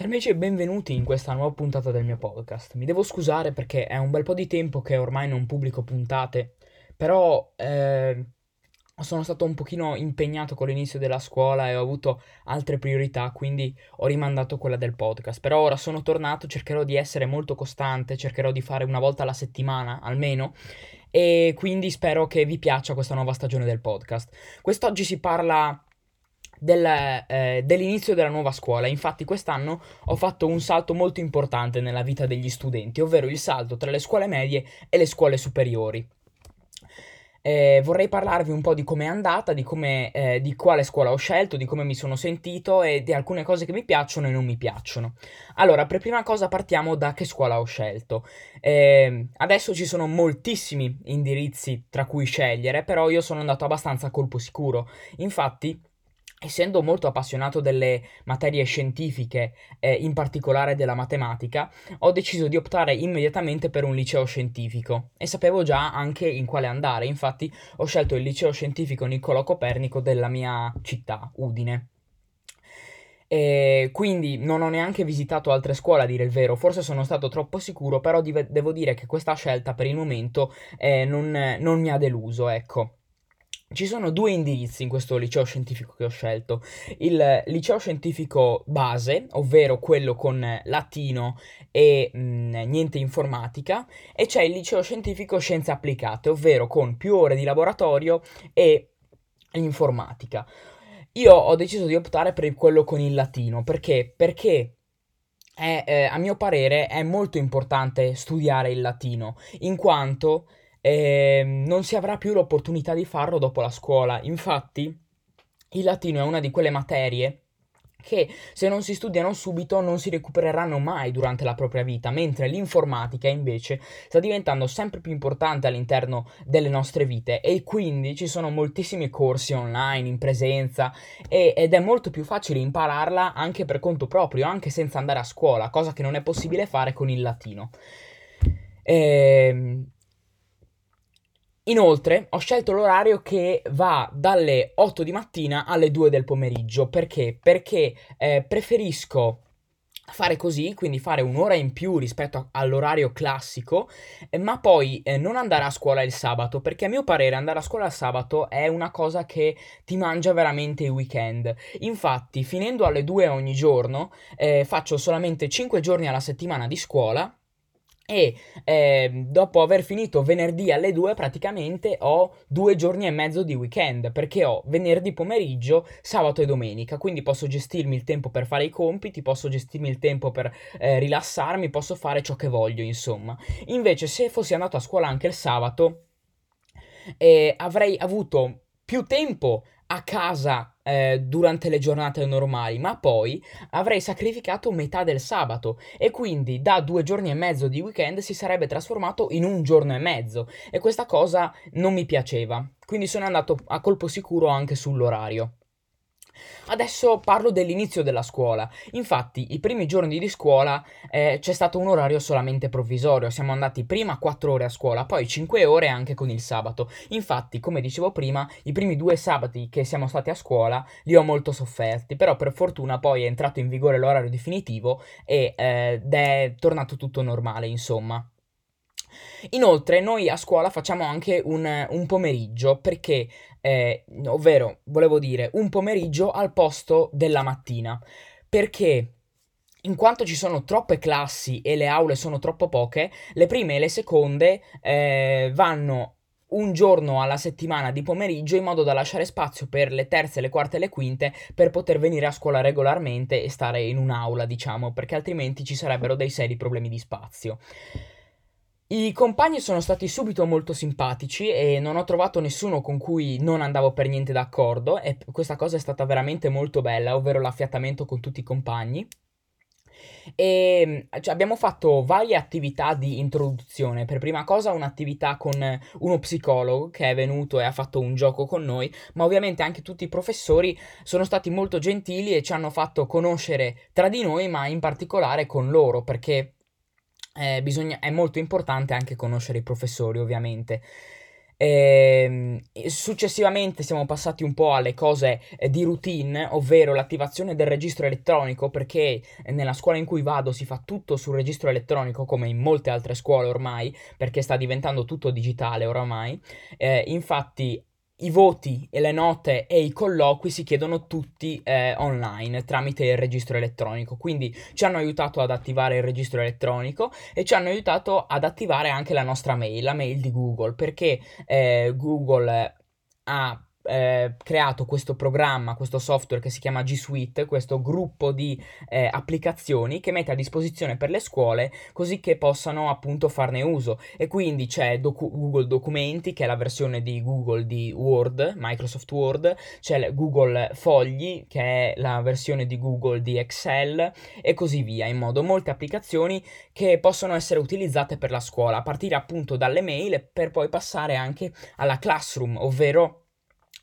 Salve e benvenuti in questa nuova puntata del mio podcast. Mi devo scusare perché è un bel po' di tempo che ormai non pubblico puntate, però eh, sono stato un pochino impegnato con l'inizio della scuola e ho avuto altre priorità, quindi ho rimandato quella del podcast. Però ora sono tornato, cercherò di essere molto costante, cercherò di fare una volta alla settimana almeno e quindi spero che vi piaccia questa nuova stagione del podcast. Quest'oggi si parla del, eh, dell'inizio della nuova scuola. Infatti quest'anno ho fatto un salto molto importante nella vita degli studenti, ovvero il salto tra le scuole medie e le scuole superiori. Eh, vorrei parlarvi un po' di come è andata, di, come, eh, di quale scuola ho scelto, di come mi sono sentito e di alcune cose che mi piacciono e non mi piacciono. Allora, per prima cosa partiamo da che scuola ho scelto. Eh, adesso ci sono moltissimi indirizzi tra cui scegliere, però io sono andato abbastanza a colpo sicuro. Infatti, Essendo molto appassionato delle materie scientifiche, eh, in particolare della matematica, ho deciso di optare immediatamente per un liceo scientifico e sapevo già anche in quale andare, infatti ho scelto il liceo scientifico Niccolò Copernico della mia città, Udine. E quindi non ho neanche visitato altre scuole a dire il vero, forse sono stato troppo sicuro, però dive- devo dire che questa scelta per il momento eh, non, non mi ha deluso, ecco. Ci sono due indirizzi in questo liceo scientifico che ho scelto. Il liceo scientifico base, ovvero quello con latino e mh, mm, niente informatica, e c'è il liceo scientifico scienze applicate, ovvero con più ore di laboratorio e informatica. Io ho deciso di optare per quello con il latino, perché? Perché è, eh, a mio parere è molto importante studiare il latino, in quanto e ehm, non si avrà più l'opportunità di farlo dopo la scuola. Infatti, il latino è una di quelle materie che se non si studiano subito non si recupereranno mai durante la propria vita, mentre l'informatica invece sta diventando sempre più importante all'interno delle nostre vite e quindi ci sono moltissimi corsi online in presenza e, ed è molto più facile impararla anche per conto proprio, anche senza andare a scuola, cosa che non è possibile fare con il latino. Ehm Inoltre ho scelto l'orario che va dalle 8 di mattina alle 2 del pomeriggio. Perché? Perché eh, preferisco fare così, quindi fare un'ora in più rispetto all'orario classico, eh, ma poi eh, non andare a scuola il sabato, perché a mio parere andare a scuola il sabato è una cosa che ti mangia veramente il weekend. Infatti, finendo alle 2 ogni giorno, eh, faccio solamente 5 giorni alla settimana di scuola e eh, dopo aver finito venerdì alle 2 praticamente ho due giorni e mezzo di weekend perché ho venerdì pomeriggio, sabato e domenica, quindi posso gestirmi il tempo per fare i compiti, posso gestirmi il tempo per eh, rilassarmi, posso fare ciò che voglio insomma. Invece se fossi andato a scuola anche il sabato eh, avrei avuto più tempo a casa eh, durante le giornate normali, ma poi avrei sacrificato metà del sabato e quindi da due giorni e mezzo di weekend si sarebbe trasformato in un giorno e mezzo e questa cosa non mi piaceva, quindi sono andato a colpo sicuro anche sull'orario. Adesso parlo dell'inizio della scuola. Infatti, i primi giorni di scuola eh, c'è stato un orario solamente provvisorio. Siamo andati prima 4 ore a scuola, poi 5 ore anche con il sabato. Infatti, come dicevo prima, i primi due sabati che siamo stati a scuola li ho molto sofferti, però per fortuna poi è entrato in vigore l'orario definitivo eh, ed è tornato tutto normale, insomma. Inoltre, noi a scuola facciamo anche un, un pomeriggio perché, eh, ovvero, volevo dire, un pomeriggio al posto della mattina. Perché in quanto ci sono troppe classi e le aule sono troppo poche, le prime e le seconde eh, vanno un giorno alla settimana di pomeriggio in modo da lasciare spazio per le terze, le quarte e le quinte per poter venire a scuola regolarmente e stare in un'aula, diciamo, perché altrimenti ci sarebbero dei seri problemi di spazio. I compagni sono stati subito molto simpatici e non ho trovato nessuno con cui non andavo per niente d'accordo e questa cosa è stata veramente molto bella, ovvero l'affiatamento con tutti i compagni. E cioè, abbiamo fatto varie attività di introduzione. Per prima cosa un'attività con uno psicologo che è venuto e ha fatto un gioco con noi, ma ovviamente anche tutti i professori sono stati molto gentili e ci hanno fatto conoscere tra di noi, ma in particolare con loro, perché eh, bisogna, è molto importante anche conoscere i professori, ovviamente. Ehm, successivamente siamo passati un po' alle cose eh, di routine, ovvero l'attivazione del registro elettronico, perché nella scuola in cui vado si fa tutto sul registro elettronico, come in molte altre scuole ormai, perché sta diventando tutto digitale oramai. Eh, infatti i voti e le note e i colloqui si chiedono tutti eh, online tramite il registro elettronico. Quindi ci hanno aiutato ad attivare il registro elettronico e ci hanno aiutato ad attivare anche la nostra mail, la mail di Google, perché eh, Google ha eh, creato questo programma, questo software che si chiama G Suite, questo gruppo di eh, applicazioni che mette a disposizione per le scuole così che possano appunto farne uso. E quindi c'è docu- Google Documenti, che è la versione di Google di Word, Microsoft Word, c'è Google Fogli, che è la versione di Google di Excel e così via, in modo molte applicazioni che possono essere utilizzate per la scuola, a partire appunto dalle mail per poi passare anche alla classroom, ovvero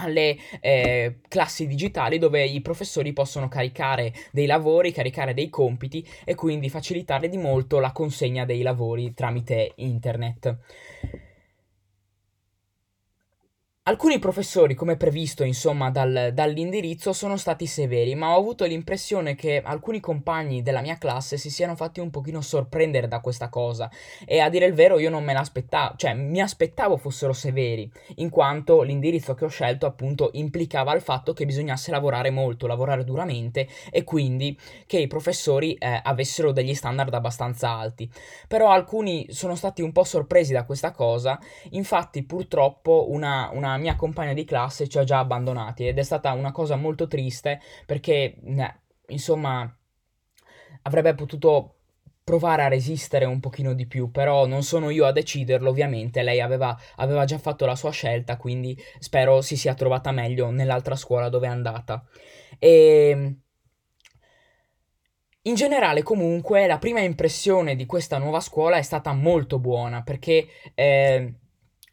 alle eh, classi digitali dove i professori possono caricare dei lavori, caricare dei compiti e quindi facilitare di molto la consegna dei lavori tramite internet. Alcuni professori, come previsto insomma dal, dall'indirizzo, sono stati severi, ma ho avuto l'impressione che alcuni compagni della mia classe si siano fatti un pochino sorprendere da questa cosa e a dire il vero io non me l'aspettavo, cioè mi aspettavo fossero severi, in quanto l'indirizzo che ho scelto appunto implicava il fatto che bisognasse lavorare molto, lavorare duramente e quindi che i professori eh, avessero degli standard abbastanza alti. Però alcuni sono stati un po' sorpresi da questa cosa, infatti purtroppo una, una mia compagna di classe ci ha già abbandonati ed è stata una cosa molto triste perché, insomma, avrebbe potuto provare a resistere un pochino di più, però non sono io a deciderlo, ovviamente, lei aveva, aveva già fatto la sua scelta, quindi spero si sia trovata meglio nell'altra scuola dove è andata. E... In generale, comunque, la prima impressione di questa nuova scuola è stata molto buona perché eh,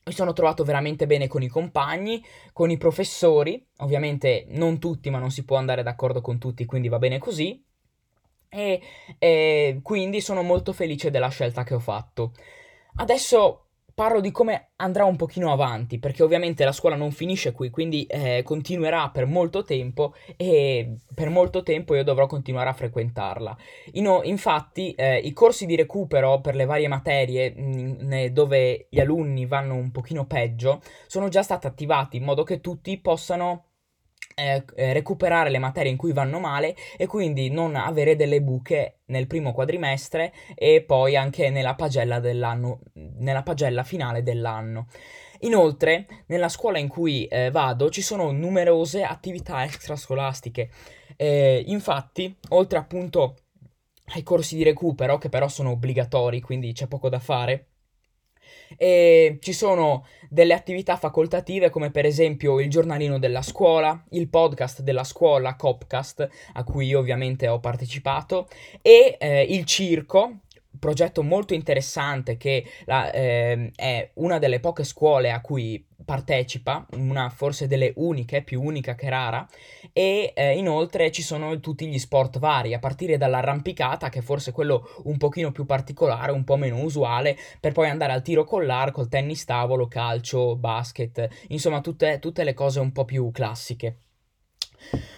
mi sono trovato veramente bene con i compagni, con i professori, ovviamente non tutti, ma non si può andare d'accordo con tutti, quindi va bene così. E, e quindi sono molto felice della scelta che ho fatto. Adesso parlo di come andrà un pochino avanti, perché ovviamente la scuola non finisce qui, quindi eh, continuerà per molto tempo e per molto tempo io dovrò continuare a frequentarla. Ino, infatti eh, i corsi di recupero per le varie materie mh, mm, dove gli alunni vanno un pochino peggio sono già stati attivati in modo che tutti possano eh, eh, recuperare le materie in cui vanno male e quindi non avere delle buche nel primo quadrimestre e poi anche nella pagella, nella pagella finale dell'anno. Inoltre, nella scuola in cui eh, vado ci sono numerose attività extrascolastiche. Eh, infatti, oltre appunto ai corsi di recupero, che però sono obbligatori, quindi c'è poco da fare, e ci sono delle attività facoltative come per esempio il giornalino della scuola, il podcast della scuola, Copcast, a cui io ovviamente ho partecipato, e eh, il circo, progetto molto interessante che la, eh, è una delle poche scuole a cui partecipa, una forse delle uniche, più unica che rara, e eh, inoltre ci sono tutti gli sport vari, a partire dall'arrampicata, che è forse quello un pochino più particolare, un po' meno usuale, per poi andare al tiro con l'arco, il tennis tavolo, calcio, basket, insomma tutte, tutte le cose un po' più classiche.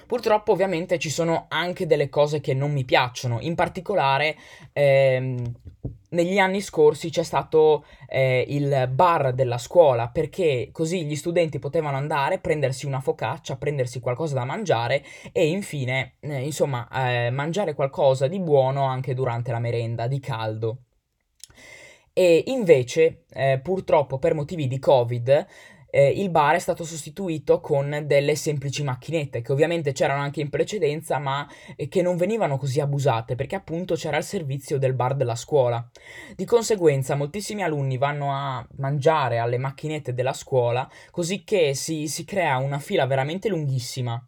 Purtroppo ovviamente ci sono anche delle cose che non mi piacciono, in particolare ehm, negli anni scorsi c'è stato eh, il bar della scuola perché così gli studenti potevano andare, prendersi una focaccia, prendersi qualcosa da mangiare e infine, eh, insomma, eh, mangiare qualcosa di buono anche durante la merenda, di caldo. E invece, eh, purtroppo per motivi di Covid, eh, il bar è stato sostituito con delle semplici macchinette che ovviamente c'erano anche in precedenza ma eh, che non venivano così abusate perché appunto c'era il servizio del bar della scuola. Di conseguenza moltissimi alunni vanno a mangiare alle macchinette della scuola così che si, si crea una fila veramente lunghissima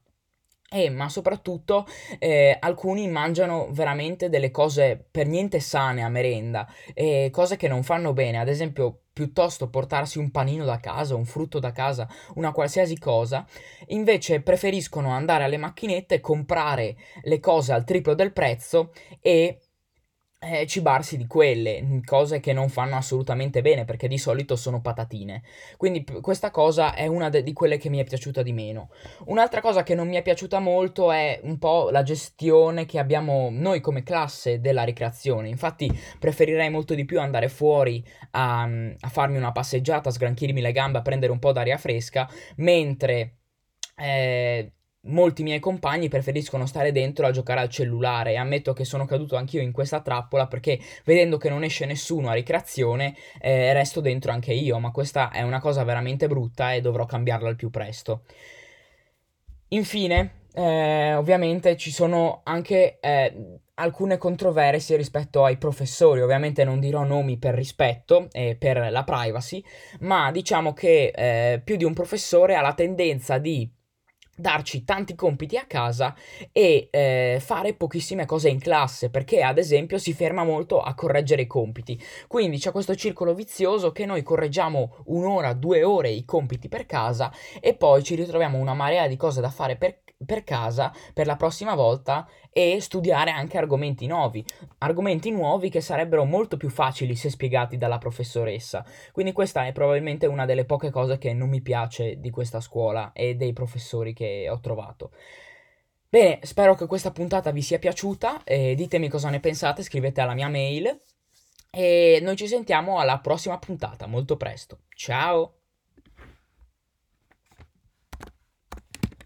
e, ma soprattutto eh, alcuni mangiano veramente delle cose per niente sane a merenda, eh, cose che non fanno bene, ad esempio piuttosto portarsi un panino da casa, un frutto da casa, una qualsiasi cosa, invece preferiscono andare alle macchinette, comprare le cose al triplo del prezzo e eh, cibarsi di quelle, mm, cose che non fanno assolutamente bene perché di solito sono patatine. Quindi p- questa cosa è una de- di quelle che mi è piaciuta di meno. Un'altra cosa che non mi è piaciuta molto è un po' la gestione che abbiamo noi come classe della ricreazione. Infatti preferirei molto di più andare fuori a, a farmi una passeggiata, sgranchirmi le gambe, a prendere un po' d'aria fresca, mentre... Eh, molti miei compagni preferiscono stare dentro a giocare al cellulare e ammetto che sono caduto anch'io in questa trappola perché vedendo che non esce nessuno a ricreazione eh, resto dentro anche io, ma questa è una cosa veramente brutta e dovrò cambiarla al più presto. Infine, eh, ovviamente ci sono anche eh, alcune controversie rispetto ai professori, ovviamente non dirò nomi per rispetto e per la privacy, ma diciamo che eh, più di un professore ha la tendenza di darci tanti compiti a casa e eh, fare pochissime cose in classe perché ad esempio si ferma molto a correggere i compiti. Quindi c'è questo circolo vizioso che noi correggiamo un'ora due ore i compiti per casa e poi ci ritroviamo una marea di cose da fare per per casa per la prossima volta e studiare anche argomenti nuovi, argomenti nuovi che sarebbero molto più facili se spiegati dalla professoressa. Quindi questa è probabilmente una delle poche cose che non mi piace di questa scuola e dei professori che ho trovato. Bene, spero che questa puntata vi sia piaciuta, e ditemi cosa ne pensate, scrivete alla mia mail e noi ci sentiamo alla prossima puntata, molto presto. Ciao!